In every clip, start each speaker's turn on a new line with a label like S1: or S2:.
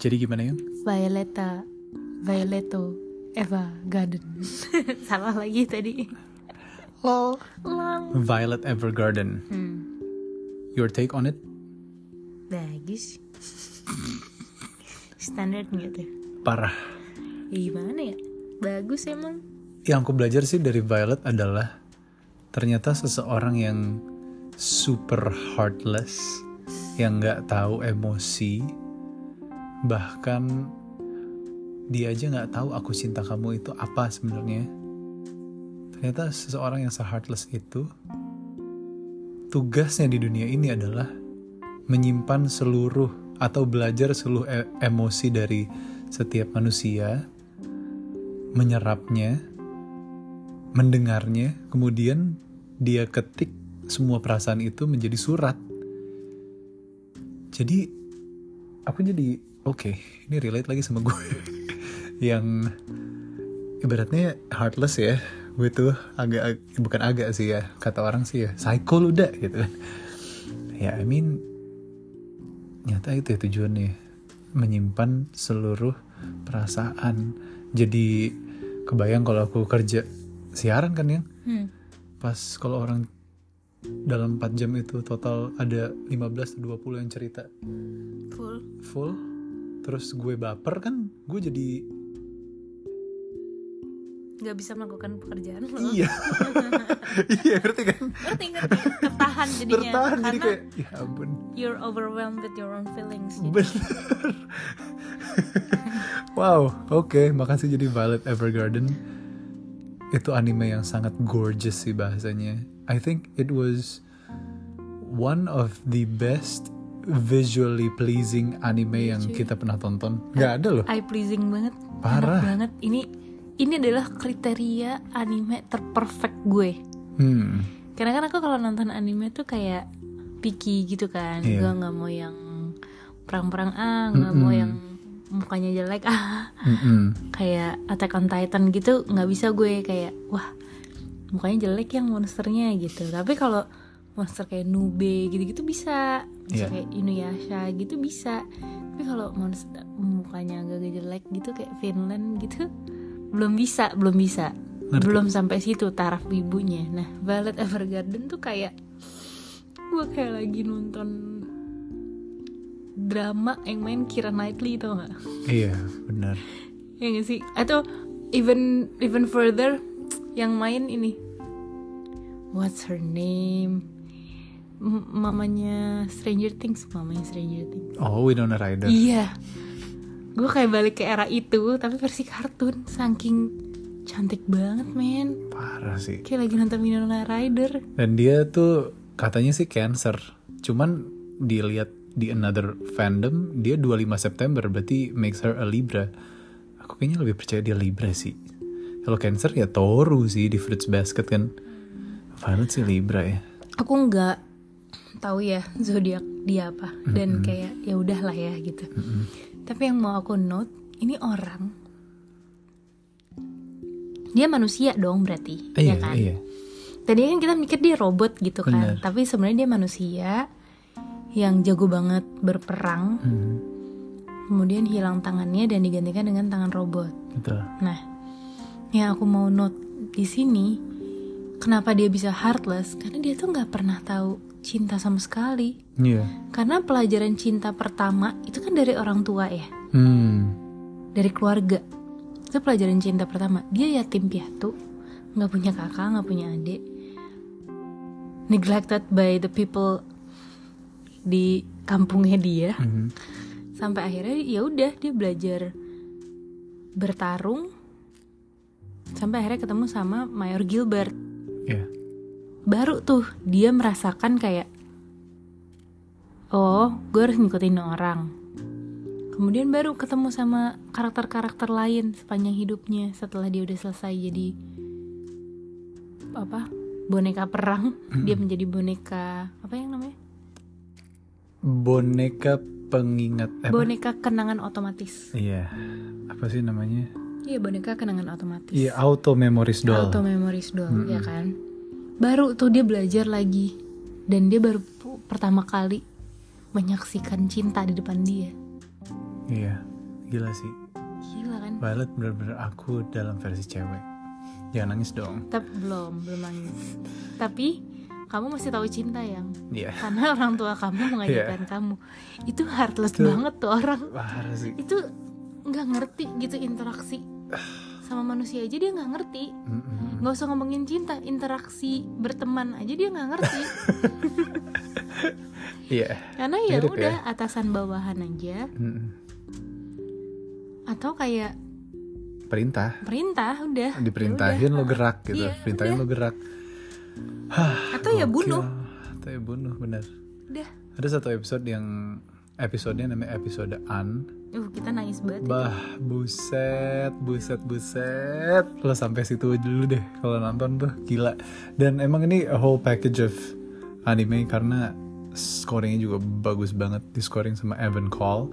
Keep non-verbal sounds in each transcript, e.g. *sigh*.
S1: Jadi gimana ya?
S2: Violeta Violeto Eva Garden *laughs* Salah lagi tadi
S1: Lol.
S2: Lol
S1: Violet Evergarden.
S2: hmm.
S1: Your take on it?
S2: Bagus *laughs* Standar tuh?
S1: Parah.
S2: Ya, gimana ya? Bagus emang
S1: Yang aku belajar sih dari Violet adalah ternyata seseorang yang super heartless, yang nggak tahu emosi, bahkan dia aja nggak tahu aku cinta kamu itu apa sebenarnya. Ternyata seseorang yang se-heartless itu tugasnya di dunia ini adalah menyimpan seluruh atau belajar seluruh e- emosi dari setiap manusia, menyerapnya, mendengarnya, kemudian dia ketik semua perasaan itu menjadi surat. Jadi aku jadi oke, ini relate lagi sama gue *laughs* yang ibaratnya heartless ya. Gue tuh agak bukan agak sih ya, kata orang sih ya, psycho lu dah gitu kan. Ya, I mean nyata itu ya tujuannya menyimpan seluruh perasaan. Jadi kebayang kalau aku kerja siaran kan yang
S2: hmm.
S1: pas kalau orang dalam 4 jam itu total ada 15 atau 20 yang cerita
S2: Full
S1: full terus gue baper kan gue jadi
S2: nggak bisa melakukan pekerjaan lo.
S1: Iya. *laughs* Iya ngerti kan?
S2: Ngerti ngerti. Tertahan jadinya.
S1: Bertahan jadi
S2: karena
S1: kayak ya ampun.
S2: you're overwhelmed with your own feelings gitu.
S1: bener. *laughs* Wow oke. Makasih jadi Violet Evergarden. Itu anime yang sangat gorgeous sih bahasanya. I think it was one of the best visually pleasing anime yang kita pernah tonton. Nggak ada loh.
S2: Eye pleasing banget.
S1: Parah.
S2: enak banget. Ini ini adalah kriteria anime terperfect gue.
S1: Hmm.
S2: Karena kan aku kalau nonton anime tuh kayak picky gitu kan.
S1: Iya.
S2: gue nggak mau yang perang-perang ah nggak mau
S1: Mm-mm.
S2: yang mukanya jelek *laughs* ah.
S1: Mm-mm.
S2: kayak Attack on Titan gitu nggak bisa gue kayak wah mukanya jelek yang monsternya gitu. Tapi kalau monster kayak Nube gitu-gitu bisa. Monster
S1: Iya.
S2: kayak Inuyasha gitu bisa. Tapi kalau monster mukanya agak jelek gitu kayak Finland gitu belum bisa belum bisa.
S1: Ngerti.
S2: belum sampai situ taraf ibunya. Nah Violet Evergarden tuh kayak gue kayak lagi nonton drama yang main Kira Knightley tau gak?
S1: iya benar.
S2: Ya gak sih? Atau even even further yang main ini. What's her name mamanya Stranger Things mamanya Stranger Things.
S1: Oh Winona Ryder.
S2: Iya. Gue kayak balik ke era itu tapi versi kartun saking cantik banget men.
S1: Parah sih.
S2: Kayak lagi nonton Winona Ryder.
S1: Dan dia tuh katanya sih cancer. Cuman dilihat di another fandom dia 25 September berarti makes her a Libra. Aku kayaknya lebih percaya dia Libra sih. Kalau cancer ya Toru sih di Fruits Basket kan. Violet sih Libra ya.
S2: Aku nggak tahu ya zodiak dia apa. Dan kayak ya udahlah ya gitu. Tapi yang mau aku note ini orang dia manusia dong berarti
S1: iya
S2: ya kan?
S1: iya.
S2: Tadi kan kita mikir dia robot gitu kan
S1: Bener.
S2: tapi sebenarnya dia manusia yang jago banget berperang
S1: Hmm,
S2: kemudian hilang tangannya dan digantikan dengan tangan robot.
S1: Betul.
S2: Nah, yang aku mau note di sini, kenapa dia bisa heartless? Karena dia tuh nggak pernah tahu cinta sama sekali.
S1: iya
S2: Karena pelajaran cinta pertama itu kan dari orang tua ya,
S1: hmm
S2: dari keluarga. Itu pelajaran cinta pertama. Dia yatim piatu, nggak punya kakak, nggak punya adik, neglected by the people di kampungnya dia.
S1: Mhm.
S2: Sampai akhirnya ya udah dia belajar bertarung sampai akhirnya ketemu sama Mayor Gilbert
S1: iya
S2: baru tuh dia merasakan kayak oh gue harus ngikutin orang. Kemudian baru ketemu sama karakter-karakter lain sepanjang hidupnya setelah dia udah selesai jadi apa boneka perang. Dia menjadi boneka apa yang namanya?
S1: Boneka pengingat eh, apa?
S2: boneka kenangan otomatis.
S1: Iya apa sih namanya?
S2: Iya boneka kenangan otomatis.
S1: Iya auto memories doll.
S2: Auto memories doll ya kan baru tuh dia belajar lagi dan dia baru pertama kali menyaksikan cinta di depan dia
S1: Iya, gila sih.
S2: Gila kan?
S1: Violet bener-bener aku dalam versi cewek. Jangan nangis dong.
S2: Tapi belum, belum nangis. Tapi kamu masih tahu cinta yang
S1: Iya.
S2: karena orang tua kamu mengajarkan kamu. Itu heartless
S1: Itu-
S2: banget tuh orang.
S1: Parah sih.
S2: Itu nggak ngerti gitu interaksi sama manusia aja dia nggak ngerti. Nggak usah ngomongin cinta, interaksi berteman aja dia nggak ngerti. *laughs*
S1: Iya.
S2: Karena ya
S1: Mirip
S2: udah
S1: ya.
S2: atasan bawahan aja
S1: Mm-mm.
S2: atau kayak
S1: Perintah.
S2: perintah udah. Ya
S1: Diperintahin lo gerak gitu.
S2: Iya,
S1: Perintahin lo gerak.
S2: udah. Atau ya bunuh.
S1: Atau ya bunuh, bener.
S2: Udah.
S1: Ada satu episode yang episodenya namanya episode An.
S2: Uh, kita nangis banget.
S1: Bah, buset, buset, buset. Lo sampai situ dulu deh kalau nonton tuh gila. Dan emang ini a whole package of anime karena scoringnya juga bagus banget. Di scoring sama Evan Call,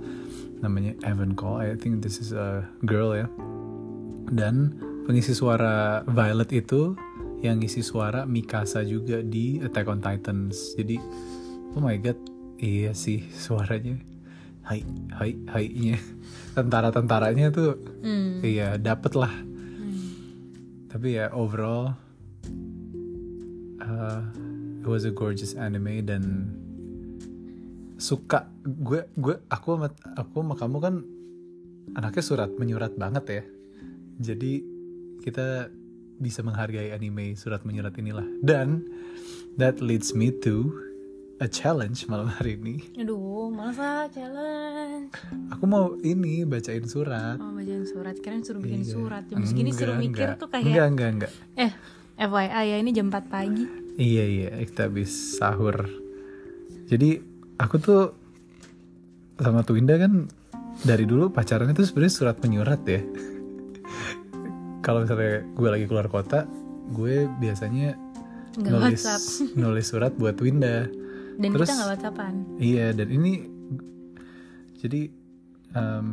S1: namanya Evan Call. I think this is a girl ya. Dan pengisi suara Violet itu yang ngisi suara Mikasa juga di Attack on Titans. Jadi, oh my god, iya sih suaranya. Hai, hai, hai-nya. Tentara-tentaranya tuh
S2: Hmm.
S1: iya dapet lah.
S2: Hmm.
S1: Tapi ya overall uh, it was a gorgeous anime dan suka gue gue aku sama aku sama kamu kan anaknya surat menyurat banget ya. Jadi kita bisa menghargai anime surat menyurat inilah. Dan that leads me to a challenge malam hari ini.
S2: Aduh, malas ah challenge.
S1: Aku mau ini bacain surat.
S2: Oh, bacain surat. Keren suruh bikin
S1: Iya.
S2: surat. Jam segini
S1: Enggak,
S2: suruh mikir
S1: enggak.
S2: tuh kayak
S1: enggak enggak enggak.
S2: eh FYI ya ini jam 4 pagi.
S1: Iya iya kita habis sahur. Jadi aku tuh sama Twinda kan dari dulu pacarannya tuh sebenarnya surat menyurat ya. *laughs* Kalau misalnya gue lagi keluar kota, gue biasanya
S2: Nggak
S1: nulis
S2: WhatsApp.
S1: nulis surat buat Twinda.
S2: Dan
S1: Terus-
S2: kita nggak WhatsAppan.
S1: Iya dan ini jadi um,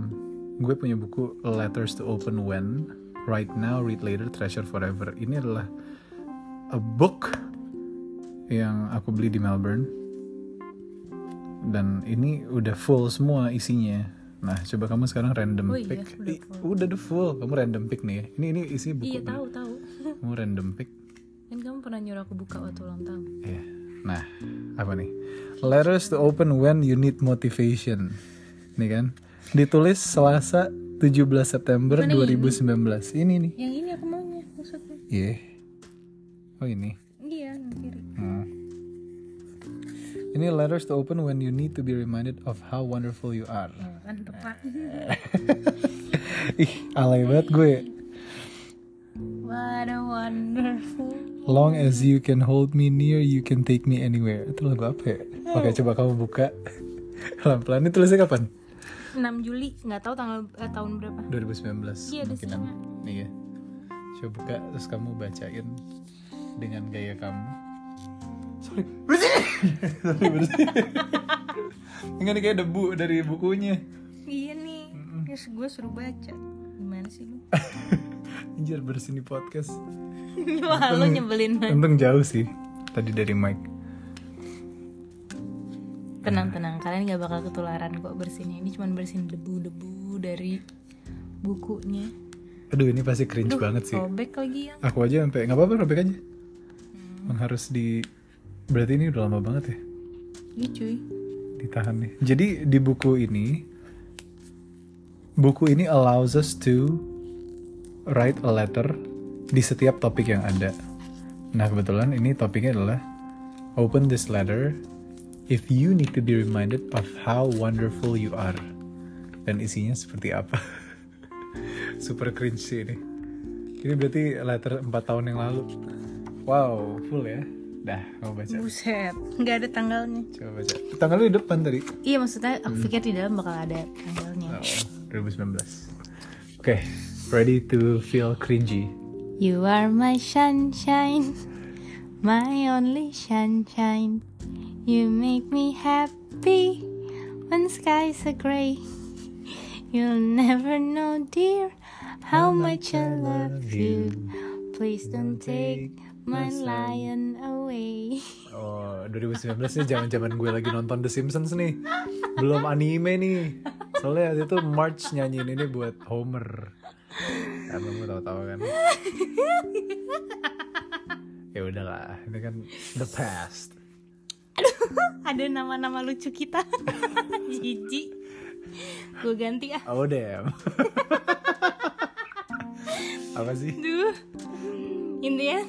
S1: gue punya buku Letters to Open When Right Now Read Later Treasure Forever. Ini adalah a book yang aku beli di Melbourne dan ini udah full semua isinya. Nah coba kamu sekarang random
S2: Oh iya,
S1: pick.
S2: udah full.
S1: udah full. Kamu random pick nih ya. Ini ini isi buku.
S2: Iya tahu tahu.
S1: Kamu random pick.
S2: Kan kamu pernah nyuruh aku buka waktu ulang tahun.
S1: Iya. Nah, apa nih? Letters to open when you need motivation. Nih kan? Ditulis Selasa 17 September
S2: Mana
S1: 2019. Ini nih.
S2: Yang ini aku maunya maksudnya.
S1: Iya. Oh ini.
S2: Iya, yang kiri.
S1: Hmm. Ini letters to open when you need to be reminded of how wonderful you are.
S2: Oh, kan tepat. *laughs*
S1: Ih, alay banget gue.
S2: What a wonderful.
S1: Long as you can hold me near, you can take me anywhere. Itu lagu apa ya? Oke, coba kamu buka. Pelan-pelan. Ini tulisnya kapan?
S2: 6 Juli, nggak tahu tanggal eh, tahun berapa.
S1: 2019
S2: Iya, ada
S1: kemungkinan. Iya. Coba buka terus kamu bacain dengan gaya kamu. Sorry, *laughs* bersih. Sorry, bersih. Enggak nih kayak debu dari bukunya.
S2: Iya nih. Terus gue suruh baca. Gimana sih lu? *laughs*
S1: Anjir bersih nih podcast. *laughs*
S2: Wah, lo nyebelin banget.
S1: Untung jauh sih tadi dari mic.
S2: Tenang, tenang. Kalian gak bakal ketularan kok bersihin. Ini cuma bersihin debu-debu dari bukunya.
S1: Aduh ini pasti cringe
S2: Duh,
S1: banget sih.
S2: Robek lagi ya.
S1: Aku aja sampai nggak apa-apa robek aja. Emang harus di berarti ini udah lama banget ya
S2: Iya cuy.
S1: ditahan nih. Jadi di buku ini buku ini allows us to write a letter di setiap topik yang ada. Nah, kebetulan ini topiknya adalah open this letter if you need to be reminded of how wonderful you are. Dan isinya seperti apa? *laughs* Super cringe sih ini. Ini berarti letter 4 tahun yang lalu. Wow, full ya. Dah, mau baca.
S2: Buset. Gak ada tanggalnya.
S1: Coba baca. Tanggalnya di depan tadi.
S2: Iya maksudnya aku pikir di dalam bakal ada tanggalnya.
S1: Oh, 2019. Oke, ready to feel cringy.
S2: You are my sunshine, my only sunshine. You make me happy when skies are gray. You'll never know, dear, how much I love you. Please don't take my lion away.
S1: Oh, 2019 nih zaman-zaman gue lagi nonton The Simpsons nih. Belum anime nih. Soalnya waktu itu March nyanyiin ini buat Homer. Emang gue tahu-tahu kan. ya udahlah, ini kan the past.
S2: Ada nama-nama lucu kita. *laughs* Jijik. Gue ganti ah.
S1: Oh damn. Apa sih?
S2: Duh. Intinya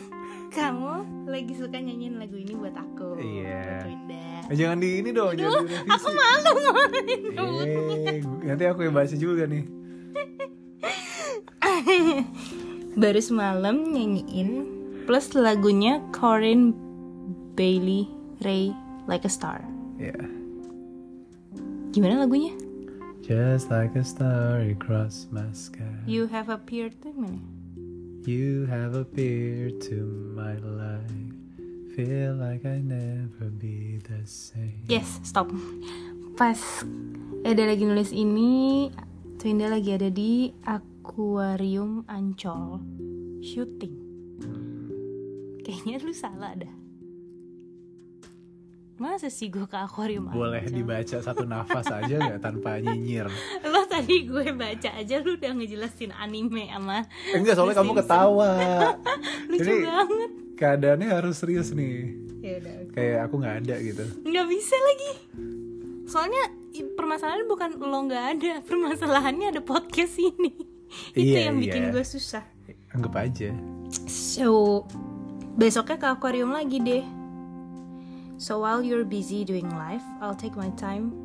S2: kamu lagi suka nyanyiin lagu ini buat aku.
S1: Iya.
S2: Winda.
S1: Eh, jangan di ini dong, jangan direvisi.
S2: Aku malu ngomongin.
S1: Eh, nanti aku yang baca juga nih. *laughs*
S2: Baru semalam nyanyiin plus lagunya Corinne Bailey Ray Like a Star.
S1: Ya.
S2: Gimana lagunya?
S1: Just like a star across my sky.
S2: You have appeared tuh mana?
S1: You have appeared to my life. Feel like I never be the same.
S2: Yes, stop. Pas Eda lagi nulis ini, Twinda lagi ada di akuarium Ancol syuting. Kayaknya lu salah dah. Masa sih gue ke akuarium
S1: Boleh
S2: Ancol?
S1: dibaca satu nafas aja nggak tanpa nyinyir?
S2: Lo tadi gue baca aja lu udah ngejelasin anime sama
S1: Enggak, soalnya kamu ketawa. *laughs*
S2: lucu
S1: Ini
S2: banget.
S1: keadaannya harus serius nih.
S2: Ya udah.
S1: Kayak aku nggak ada gitu.
S2: nggak bisa lagi soalnya permasalahannya bukan lo nggak ada permasalahannya ada podcast ini itu
S1: Iya,
S2: yang bikin
S1: iya.
S2: gue susah.
S1: Anggap aja.
S2: so besoknya ke akuarium lagi deh. So while you're busy doing life I'll take my time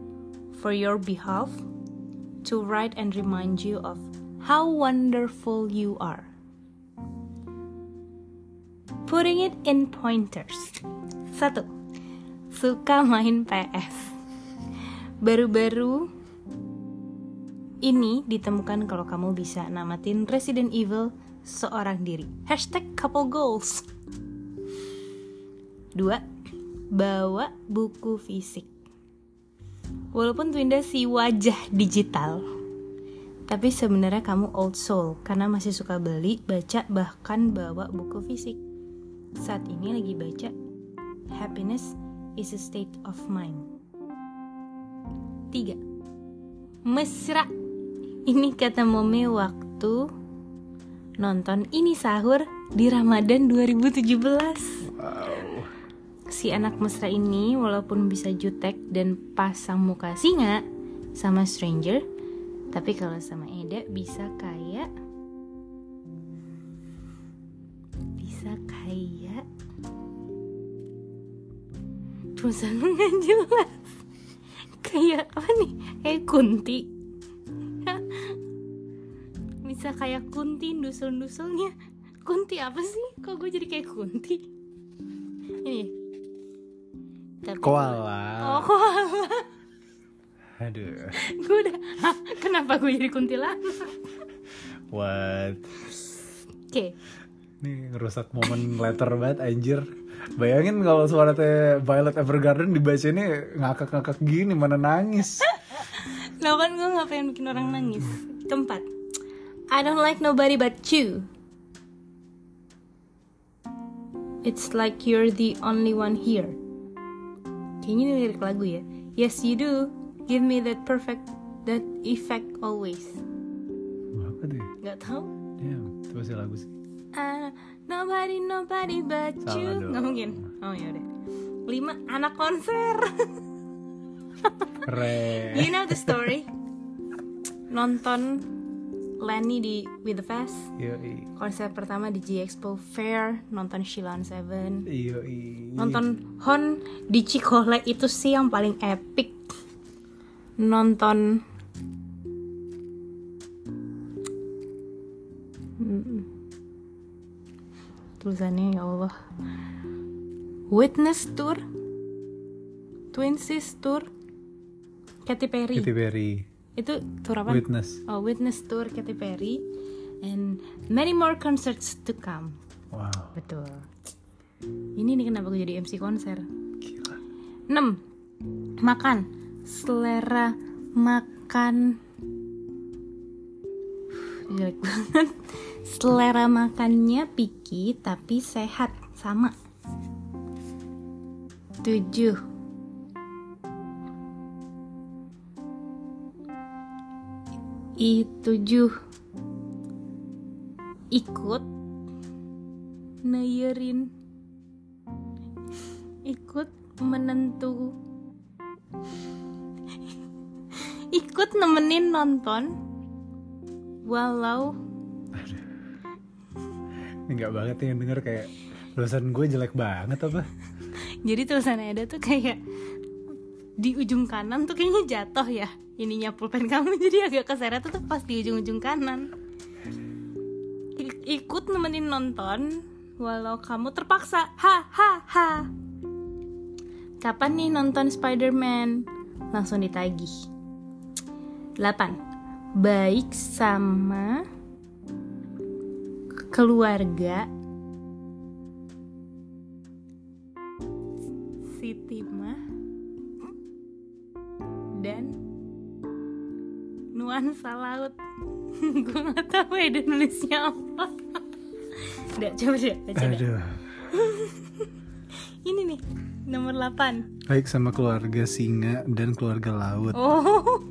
S2: for your behalf to write and remind you of how wonderful you are. Putting it in pointers. Satu suka main PS baru-baru ini ditemukan kalau kamu bisa namatin Resident Evil seorang diri. Hashtag couple goals. Dua, bawa buku fisik. Walaupun Twinda si wajah digital, tapi sebenarnya kamu old soul karena masih suka beli, baca, bahkan bawa buku fisik. Saat ini lagi baca Happiness is a state of mind. Tiga, mesra. Ini kata Mome waktu nonton ini sahur di Ramadan 2017.
S1: Wow.
S2: Si anak mesra ini walaupun bisa jutek dan pasang muka singa sama stranger, tapi kalau sama Eda bisa kayak bisa kayak tulisan *laughs* nggak jelas kayak apa nih kayak kunti bisa kayak kunti dusul-dusulnya kunti apa sih kok gue jadi kayak kunti ini Tapi-
S1: Koala.
S2: oh koala
S1: Aduh.
S2: gue udah Hah, kenapa gue jadi kuntilanak
S1: What?
S2: oke
S1: Ini ngerusak momen letter banget anjir. Bayangin kalau suara teh Violet Evergarden dibaca ini ngakak-ngakak gini mana nangis.
S2: Lo kan gue gak pengen bikin orang nangis Keempat I don't like nobody but you. It's like you're the only one here. Kayaknya ini lirik lagu ya. Yes you do. Give me that perfect That effect always.
S1: Apa tuh?
S2: Gak tau
S1: Damn, itu pasti lagu sih.
S2: Ah, Nobody nobody but
S1: Salah
S2: you.
S1: dong.
S2: Gak mungkin. Oh ya udah. Lima Anak konser. *laughs*
S1: Keren.
S2: You know the story? Nonton Lenny di With the Fest.
S1: Yoi.
S2: konser pertama di G Expo Fair nonton Shilon Seven.
S1: Yoi.
S2: nonton Hon di Cikole itu sih yang paling epic. Nonton tulisannya ya Allah. Witness Tour. Twin Sis Tour. Katy Perry.
S1: Katy Perry.
S2: Itu tour apa?
S1: Witness.
S2: Oh, Witness Tour Katy Perry and many more concerts to come.
S1: Wow.
S2: Betul. Ini nih kenapa gue jadi MC konser.
S1: Gila.
S2: 6. Makan. Selera makan jelek banget. Selera makannya picky tapi sehat sama. 7. I tujuh. Ikut. Neyerin ikut menentu. Ikut nemenin nonton. Walau.
S1: Nggak banget yang denger kayak tulisan gue jelek banget apa?
S2: jadi tulisannya ada tuh kayak di ujung kanan tuh kayaknya jatuh ya ininya pulpen kamu *laughs* jadi agak keseret tuh pas di ujung-ujung kanan. I- ikut nemenin nonton walau kamu terpaksa. Ha ha ha. Kapan nih nonton Spider-Man? Langsung ditagih. 8 baik sama keluarga Siti Mah dan nuansa laut. *laughs* Gue nggak tahu ya dia nulisnya apa. Udah coba deh baca deh.
S1: Aduh. *laughs*
S2: ini nih nomor 8
S1: Baik sama keluarga singa dan keluarga laut.
S2: oh.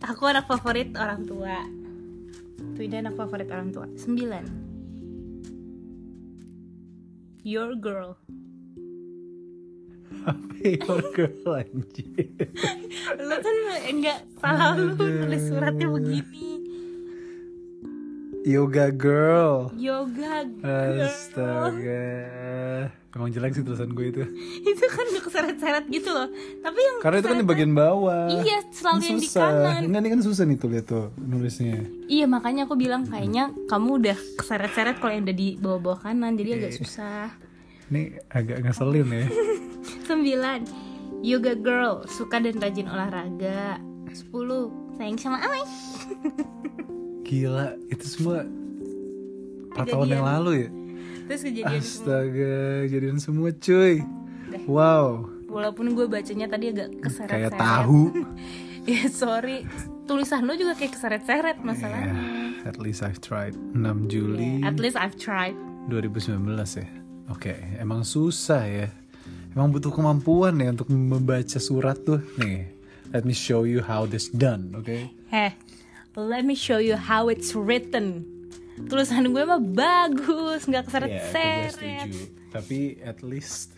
S2: *laughs* Aku anak favorit orang tua. Tuh ini anak favorit orang tua. 9 your girl
S1: your girl anjir?
S2: lu kan enggak salah lu nulis suratnya begini
S1: Yoga girl.
S2: yoga girl
S1: Astaga. Emang jelek sih tulisan gue itu.
S2: itu kan gak keseret-seret gitu loh tapi yang
S1: Karena itu kan di bagian bawah.
S2: Iya, selalu
S1: Ini
S2: yang di kanan.
S1: Enggak, ini kan susah nih tuh lihat tuh nulisnya.
S2: iya makanya aku bilang kayaknya kamu udah keseret-seret kalau yang udah di bawah-bawah kanan jadi agak
S1: Iya.
S2: susah
S1: Ini agak ngeselin ya.
S2: Sembilan Yoga girl Suka dan rajin olahraga Sepuluh Sayang sama Amai *laughs*
S1: Gila, itu semua 4 tahun
S2: Kejadian.
S1: yang lalu ya.
S2: Terus kejadian semua
S1: Astaga, jadian semua cuy. Wow,
S2: Walaupun gue bacanya tadi agak keseret-seret
S1: kayak tahu. *laughs*
S2: Ya sorry Tulisan lo juga kayak keseret-seret masalahnya
S1: Yeah, at least I've tried. 6 Juli
S2: At least I've tried
S1: 2019 ya. Oke, emang susah ya. Emang butuh kemampuan ya untuk membaca surat tuh. Nih, let me show you how this done, oke?
S2: Heh Let me show you how it's written Tulisan gue mah bagus
S1: Iya,
S2: Nggak keseret-seret
S1: setuju. Tapi at least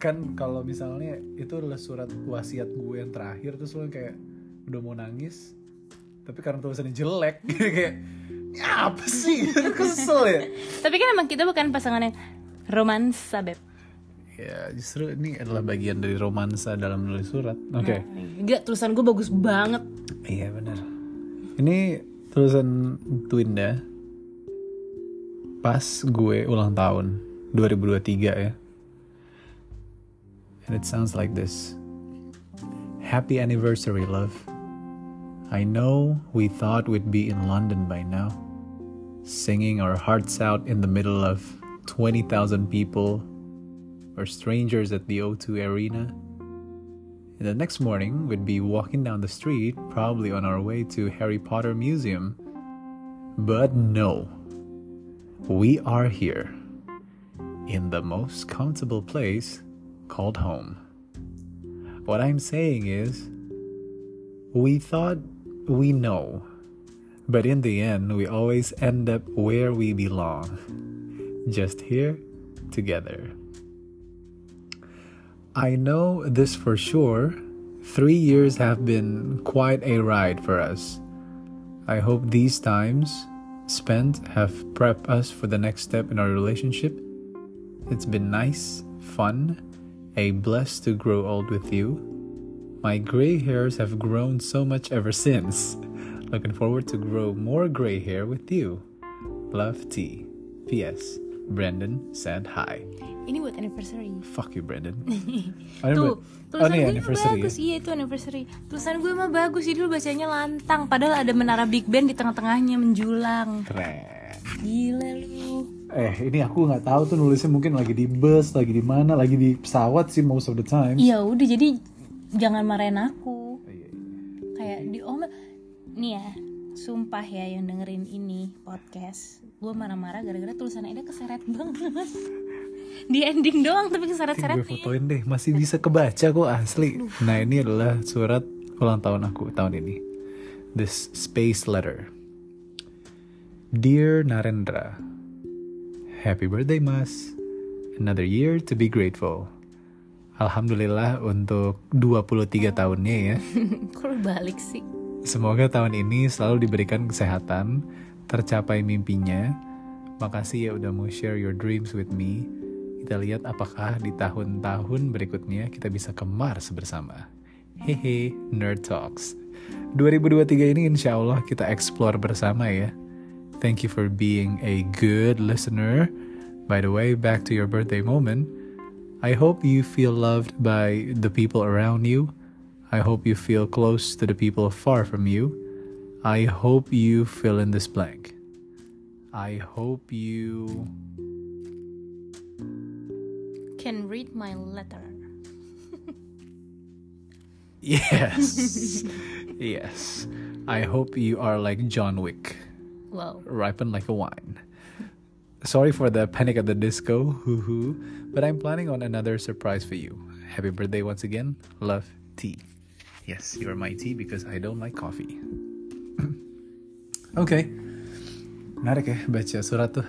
S1: kan kalau misalnya itu adalah surat wasiat gue yang terakhir terus lo kayak udah mau nangis tapi karena tulisannya jelek *laughs* kayak ya apa sih *laughs* kesel ya
S2: Tapi kan emang kita bukan pasangan yang romansa beb
S1: ya justru ini adalah bagian dari romansa dalam menulis surat. Oke.
S2: Enggak, tulisan gue bagus banget.
S1: Iya benar. Ini tulisan Twinda. Pas gue ulang tahun 2023 ya. And it sounds like this. Happy anniversary love. I know we thought we'd be in London by now singing our hearts out in the middle of 20,000 people or strangers at the O2 Arena. And the next morning, we'd be walking down the street, probably on our way to Harry Potter Museum. But no, we are here in the most comfortable place called home. What I'm saying is, we thought we know, but in the end, we always end up where we belong. Just here together. I know this for sure. Three years have been quite a ride for us. I hope these times spent have prepped us for the next step in our relationship. It's been nice, fun, a bless to grow old with you. My gray hairs have grown so much ever since. *laughs* Looking forward to grow more gray hair with you. Love T. P.S. Brandon said hi.
S2: Ini buat anniversary.
S1: Fuck you, Brandon. *laughs*
S2: Tuh,
S1: oh,
S2: tulisan
S1: nih
S2: gue
S1: anniversary
S2: bagus.
S1: Ya?
S2: Iya itu anniversary. Tulisan gue mah bagus. Jadi lu bacanya lantang. Padahal ada menara Big Ben di tengah-tengahnya menjulang.
S1: Keren.
S2: Gila lu.
S1: Eh, ini aku nggak tahu tuh nulisnya. Mungkin lagi di bus, lagi di mana, lagi di pesawat sih most of the time.
S2: Iya udah jadi Jangan marahin aku.
S1: Iya, iya.
S2: Kayak di om Nih ya Sumpah ya yang dengerin ini podcast. Gue marah-marah gara-gara tulisan Eda keseret banget Di ending doang tapi nih
S1: fotoin deh, masih bisa kebaca kok asli. Nah ini adalah surat ulang tahun aku tahun ini. this space letter. Dear Narendra, Happy birthday Mas. Another year to be grateful. Alhamdulillah untuk 23 tahunnya ya. *laughs*
S2: Kok balik sih?
S1: Semoga tahun ini selalu diberikan kesehatan, tercapai mimpinya. Makasih ya udah mau share your dreams with me. Kita lihat apakah di tahun-tahun berikutnya kita bisa ke Mars bersama. Hehe, Nerd Talks. 2023 ini insya Allah kita explore bersama ya. Thank you for being a good listener. By the way, back to your birthday moment. I hope you feel loved by the people around you. I hope you feel close to the people far from you. I hope you fill in this blank. I hope you.
S2: Can read my letter. *laughs*
S1: Yes. *laughs* yes. I hope you are like John Wick,
S2: Wow.
S1: ripen like a wine. Sorry for the panic at the disco, hoo hoo, but I'm planning on another surprise for you. Happy birthday once again. Love, tea. Yes, you're my tea because I don't like coffee. Oke. Menarik ya baca surat tuh.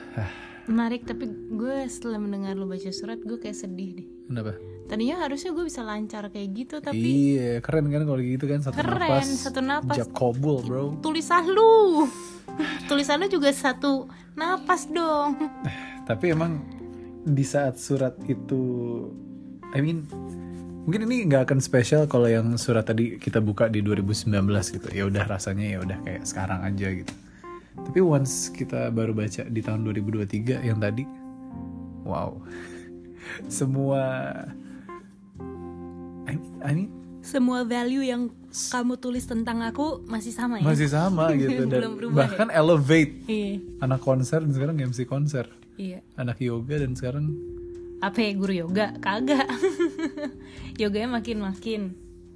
S2: Menarik tapi gue setelah mendengar lu baca surat gue kayak sedih deh.
S1: Kenapa?
S2: Tadinya harusnya gue bisa lancar kayak gitu tapi
S1: Iya, keren kan kalau gitu kan satu
S2: Keren,
S1: napas.
S2: satu napas.
S1: Jab kobul, bro.
S2: tulisan lu tulisan lu juga satu napas dong.
S1: Tapi emang di saat surat itu I mean mungkin ini nggak akan spesial kalau yang surat tadi kita buka di 2019 gitu. Ya udah rasanya ya udah kayak sekarang aja gitu. Tapi once kita baru baca di tahun 2023 yang tadi wow. *laughs* Semua I, I mean
S2: Semua value yang kamu tulis tentang aku masih sama ya?
S1: masih sama *laughs* gitu dan
S2: Belum berubah
S1: bahkan elevate
S2: Iya.
S1: anak konser dan sekarang MC konser
S2: Iya.
S1: anak yoga dan sekarang
S2: Apa ya guru yoga? Kagak. *laughs* Yoganya makin-makin.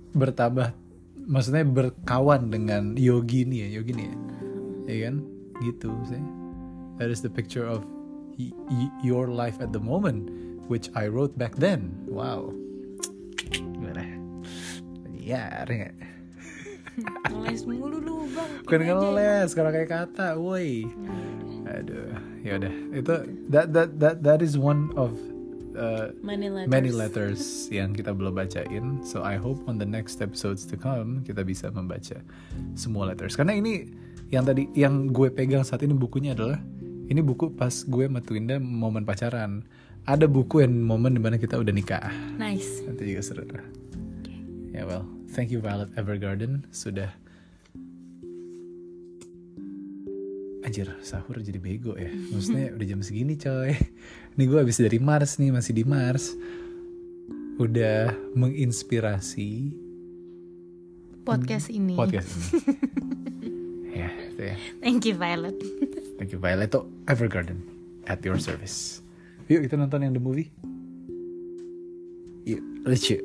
S1: bertambah maksudnya berkawan dengan yogi nih ya yogi nih ya ya kan gitu sih that is the picture of your life at the moment which I wrote back then wow gimana ya nggak *laughs*
S2: Ngeles mulu lu bang.
S1: bukan
S2: aja.
S1: ngeles kalau kayak kata woi aduh ya udah itu that that that that is one of uh,
S2: Many letters.
S1: many letters yang kita belum bacain. So I hope on the next episodes to come kita bisa membaca semua letters. Karena ini yang tadi yang gue pegang saat ini bukunya adalah ini buku pas gue sama Twinda momen pacaran. Ada buku yang momen di mana kita udah nikah.
S2: Nice.
S1: Nanti juga seru. Ya well, thank you Violet Evergarden sudah Anjir, sahur jadi bego ya. Maksudnya *laughs* udah jam segini coy. Ini gue habis dari Mars nih, masih di Mars. Udah menginspirasi
S2: Podcast ini.
S1: podcast ini. *laughs* ya, itu ya.
S2: Thank you Violet.
S1: Thank you Violet to Evergarden at your service. Yuk kita nonton yang the movie. Yuk, lucu.